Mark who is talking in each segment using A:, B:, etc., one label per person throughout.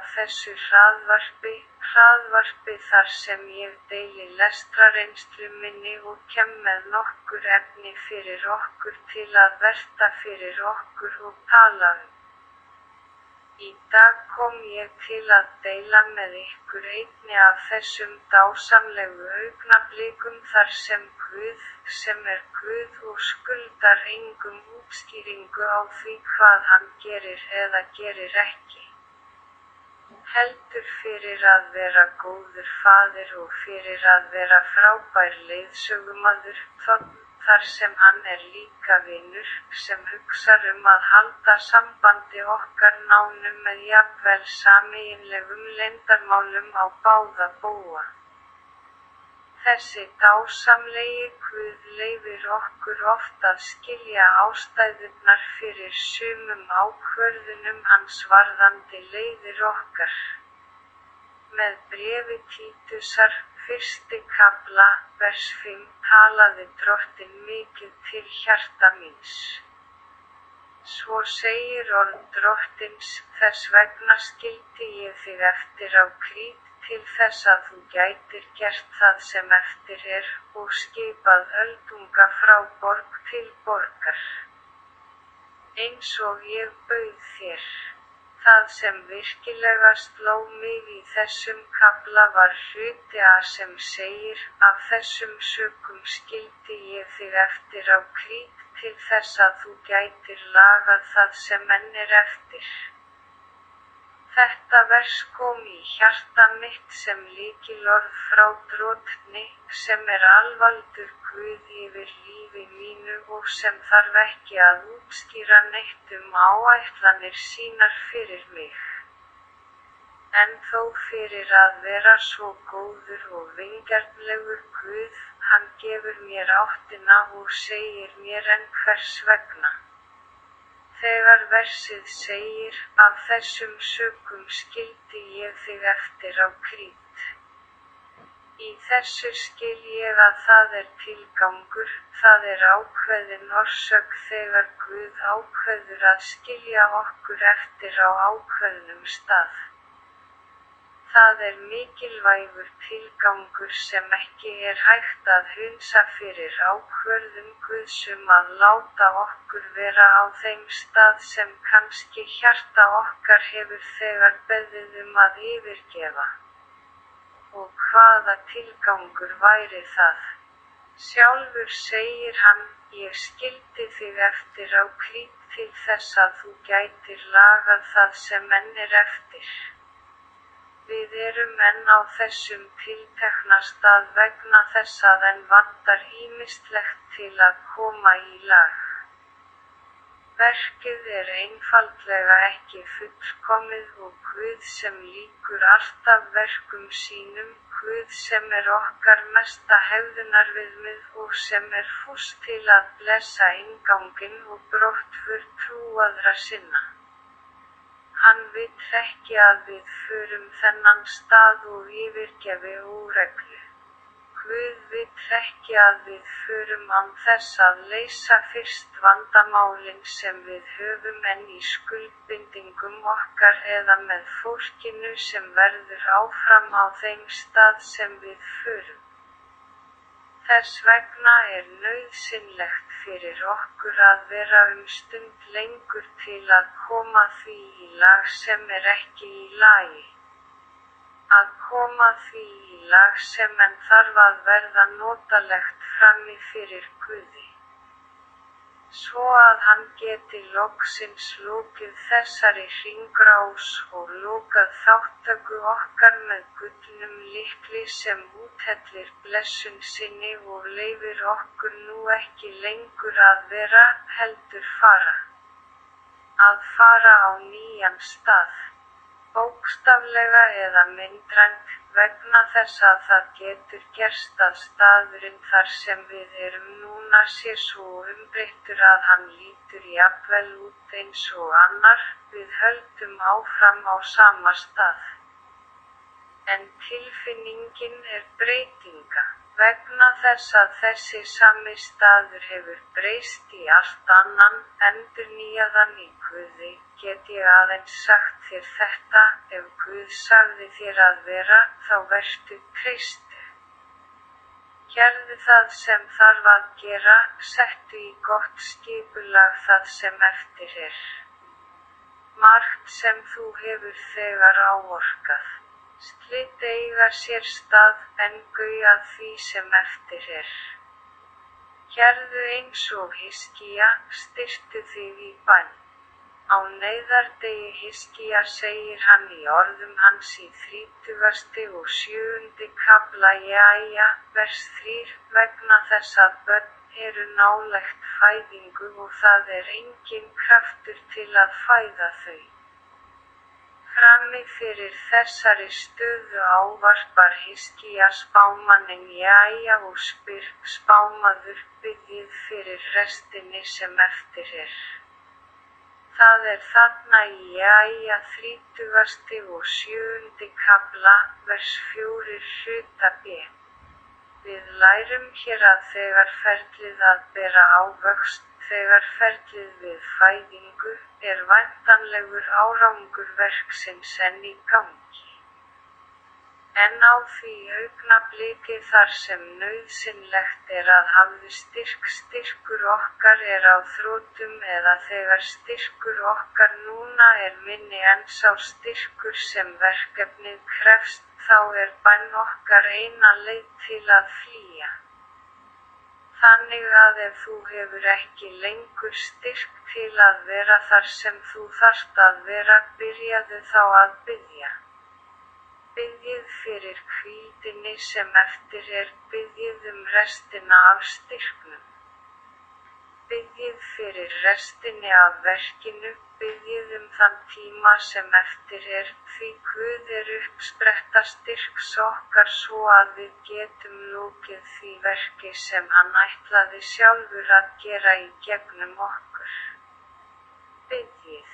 A: af þessu hraðvarpi, hraðvarpi þar sem ég deili lestrareynslu minni og kem með nokkur efni fyrir okkur til að verta fyrir okkur og tala um. Í dag kom ég til að deila með ykkur einni af þessum dásamlegu augnablikum þar sem Guð, sem er Guð og skuldar engum útskýringu á því hvað hann gerir eða gerir ekki. Heldur fyrir að vera góður fadir og fyrir að vera frábær leiðsögumadur, þótt þar sem hann er líka vinur, sem hugsar um að halda sambandi okkar nánum með jafnvel samiðinlegum lendarmálum á báða búa. Þessi dásamlegi Guð leifir okkur ofta að skilja ástæðunar fyrir sumum ákvörðunum hans varðandi leiðir okkar. Með brefi Títusar, fyrsti kabla, vers 5, talaði drottin mikið til hjarta míns. Svo segir orð drottins, þess vegna skildi ég þig eftir á krít til þess að þú gætir gert það sem eftir er og skipað öldunga frá borg til borgar. Eins og ég bauð þér. Það sem virkilega sló mig í þessum kabla var hluti að sem segir, af þessum sökum skildi ég þig eftir á krít til þess að þú gætir lagað það sem enn er eftir. Þetta vers kom í hjarta mitt sem líkilorð frá drotni, sem er alvaldur Guð yfir lífi mínu og sem þarf ekki að útskýra neitt um áætlanir sínar fyrir mig. En þó fyrir að vera svo góður og vingjarnlegur Guð, hann gefur mér áttina og segir mér en hvers vegna. Þegar versið segir, af þessum sökum skildi ég þig eftir á krít. Í þessu skil ég að það er tilgangur, það er ákveðin orsök þegar Guð ákveður að skilja okkur eftir á ákveðnum stað. Það er mikilvægur tilgangur sem ekki er hægt að hunsa fyrir ákvörðum Guðsum að láta okkur vera á þeim stað sem kannski hjarta okkar hefur þegar beðið um að yfirgefa. Og hvaða tilgangur væri það? Sjálfur segir hann, ég skildi þig eftir á krít til þess að þú gætir lagað það sem enn er eftir. Við erum enn á þessum tiltekna stað vegna þess að enn vantar ímistlegt til að koma í lag. Verkið er einfaldlega ekki fullkomið og Guð sem líkur alltaf verkum sínum, Guð sem er okkar mesta hefðunarviðmið og sem er fúst til að blessa ingangin og brottfur trúaðra sinna. Hann vill ekki að við förum þennan stað og yfirgefi úreglu. Guð vill ekki að við förum án þess að leysa fyrst vandamálinn sem við höfum enn í skuldbindingum okkar eða með fólkinu sem verður áfram á þeim stað sem við förum. Þess vegna er nauðsynlegt fyrir okkur að vera um stund lengur til að koma því í lag sem er ekki í lagi. Að koma því í lag sem en þarf að verða notalegt frammi fyrir Guði svo að hann geti loksins lókið þessari hringrás og lókað þáttöku okkar með gullnum likli sem úthellir blessun sinni og leifir okkur nú ekki lengur að vera, heldur fara. Að fara á nýjan stað. Bókstaflega eða myndrænt, vegna þess að það getur gerst að staðurinn þar sem við erum núna sé svo umbreyttur að hann lítur jafnvel út eins og annar, við höldum áfram á sama stað. En tilfinningin er breytinga, Vegna þess að þessi sami staður hefur breyst í allt annan, endurnýjaðan í Guði, get ég aðeins sagt þér þetta, ef Guð sagði þér að vera, þá vertu treystu. Gerðu það sem þarf að gera, settu í gott skipulag það sem eftir er. Margt sem þú hefur þegar áorkað. Slitt eiga sér stað en gauðað því sem eftir er. Gerðu eins og hiskija, styrtu þig í bann. Á neyðardegi Hiskija segir hann í orðum hans í þrítugasti og sjöundi kabla Jæja, vers 3, vegna þess að börn eru nálegt fæðingu og það er engin kraftur til að fæða þau. Frammi fyrir þessari stöðu ávarpar Hiskija spámannin Jæja og spyr spámaður byggið fyrir restinni sem eftir er. Það er þarna í Jæja þrítugasti og sjöundi kabla, vers fjórir hluta B. Við lærum hér að þegar ferlið að bera ávöxt, þegar ferlið við fæðingu, er væntanlegur árangur verksins enn í gangi. En á því augnabliki þar sem nauðsynlegt er að hafðu styrk styrkur okkar er á þrótum eða þegar styrkur okkar núna er minni en sá styrkur sem verkefnið krefst, þá er bann okkar eina leið til að flýja. Þannig að ef þú hefur ekki lengur styrk til að vera þar sem þú þarft að vera, byrjaðu þá að byggja. Biðjið fyrir hvíldinni sem eftir er, biðjið um restina af styrknum. Biðjið fyrir restinni af verkinu, biðjið um þann tíma sem eftir er, því Guð er uppspretta styrks okkar svo að við getum lókið því verki sem hann ætlaði sjálfur að gera í gegnum okkur. Biðjið.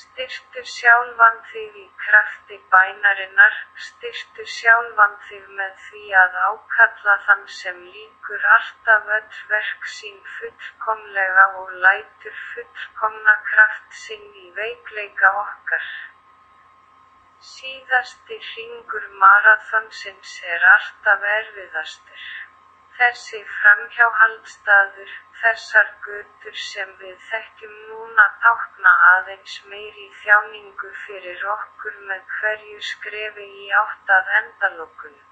A: Styrtu sjálfan þig í krafti bænarinnar, styrtu sjálfan þig með því að ákalla þann sem líkur alltaf öll verk sín fullkomlega og lætur fullkomna kraft sinn í veikleika okkar. Síðasti hringur marathonsins er alltaf erfiðastur. Þessi framhjáhaldsstaður, þessar götur sem við þekkjum núna tákna aðeins meiri þjáningu fyrir okkur með hverju skrefi í áttað endalokunum.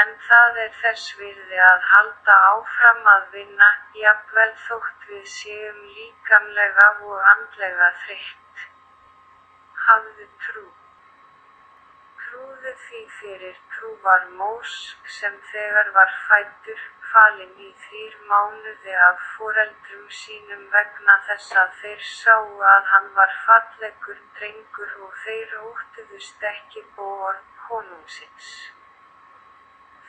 A: En það er þess virði að halda áfram að vinna, jafnvel þótt við séum líkamlega og andlega þreytt. Hafðu trú. Trúðu því fyrir trú var Mós, sem þegar var fæddur, falinn í þrýr mánuði af foreldrum sínum vegna þess að þeir sáu að hann var fallegur drengur og þeir óttuðust ekki bóor konungsins.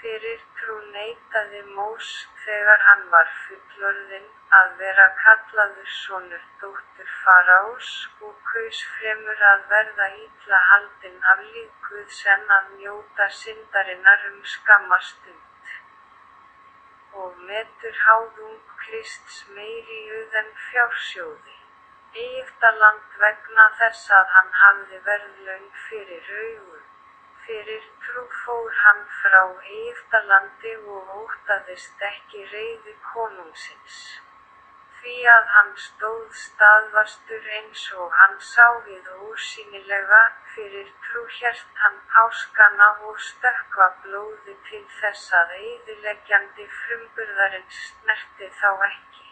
A: Fyrir trú neitaði Mós, þegar hann var fullorðinn, að vera kallaður sonur dóttur Faraós og kaus fremur að verða ítla haldinn af líkuðs en að njóta syndarinnar um skammastund. Og metur háðung Krists meiri auðen fjársjóði. Egiptaland vegna þess að hann hafði verðlaun fyrir augur. Fyrir trú fór hann frá Egiptalandi og óttaðist ekki reiði konungsins. Því að hann stóð staðvastur eins og hann sá við ósýnilega, fyrir trú hjert hann páskana og stökkva blóði til þess að eidileggjandi frumburðarins snerti þá ekki.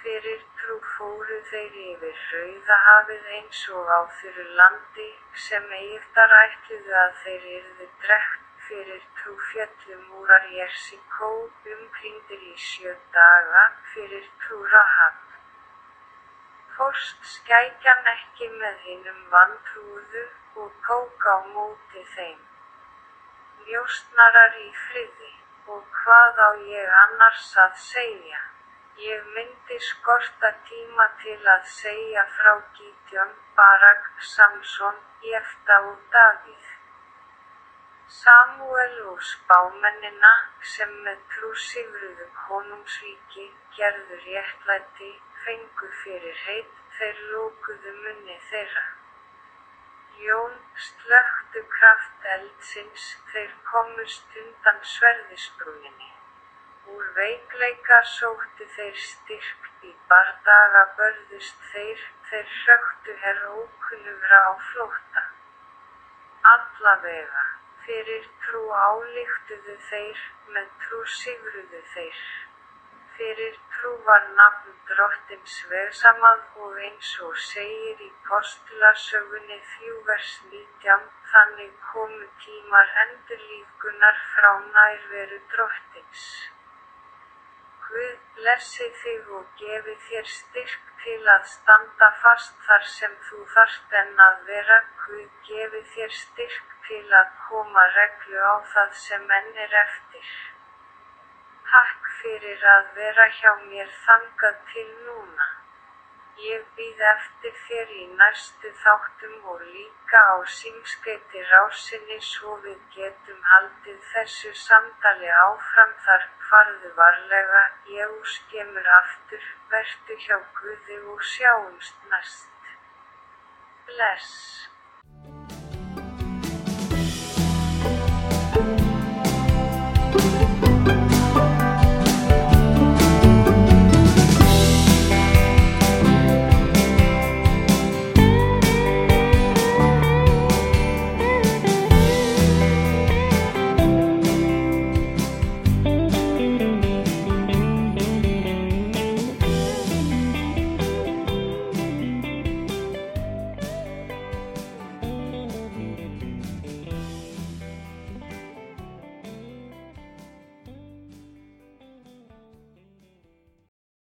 A: Fyrir trú fóru þeir yfir Rauðahafið eins og á þurru landi, sem Egiptar ætluðu að þeir yrðu drekt fyrir trú fjöllum úrar Jersikó, umkringdir í sjö daga, fyrir trú Rahab. Fórst skækjan ekki með hinnum vantrúðu og tók á móti þeim. Ljósnarar í friði, og hvað á ég annars að segja? Ég myndi skorta tíma til að segja frá Gítjón, Barak, Samson, Jefta og Davíð. Samúel og spámennina, sem með trú sigruðu konungsríki, gerðu réttlæti, fengu fyrir heit, þeir lókuðu munni þeirra. Jón, slökktu kraft eldsins, þeir komust undan sverðisbrúninni. Úr veikleika sóttu þeir styrk, í bardaga börðust þeir, þeir hröktu herr ókunnugra á flóta. Allavega, fyrir trú álíktuðu þeir, með trú sigruðu þeir. Fyrir trú var nafn drottins vegsamað og eins og segir í postulasögunni þjúvers nítján, þannig komu tímar endurlíkunar frá nærveru drottins. Guð blessi þig og gefi þér styrk til að standa fast þar sem þú þarft en að vera, Guð gefi þér styrk til að koma reglu á það sem enn er eftir. Takk fyrir að vera hjá mér þangað til núna. Ég býð eftir þér í næstu þáttum og líka á símskeiti rásinni svo við getum haldið þessu samtali áfram þar farðu varlega, ég skemur aftur, vertu hjá Guði og sjáumst næst. Bless.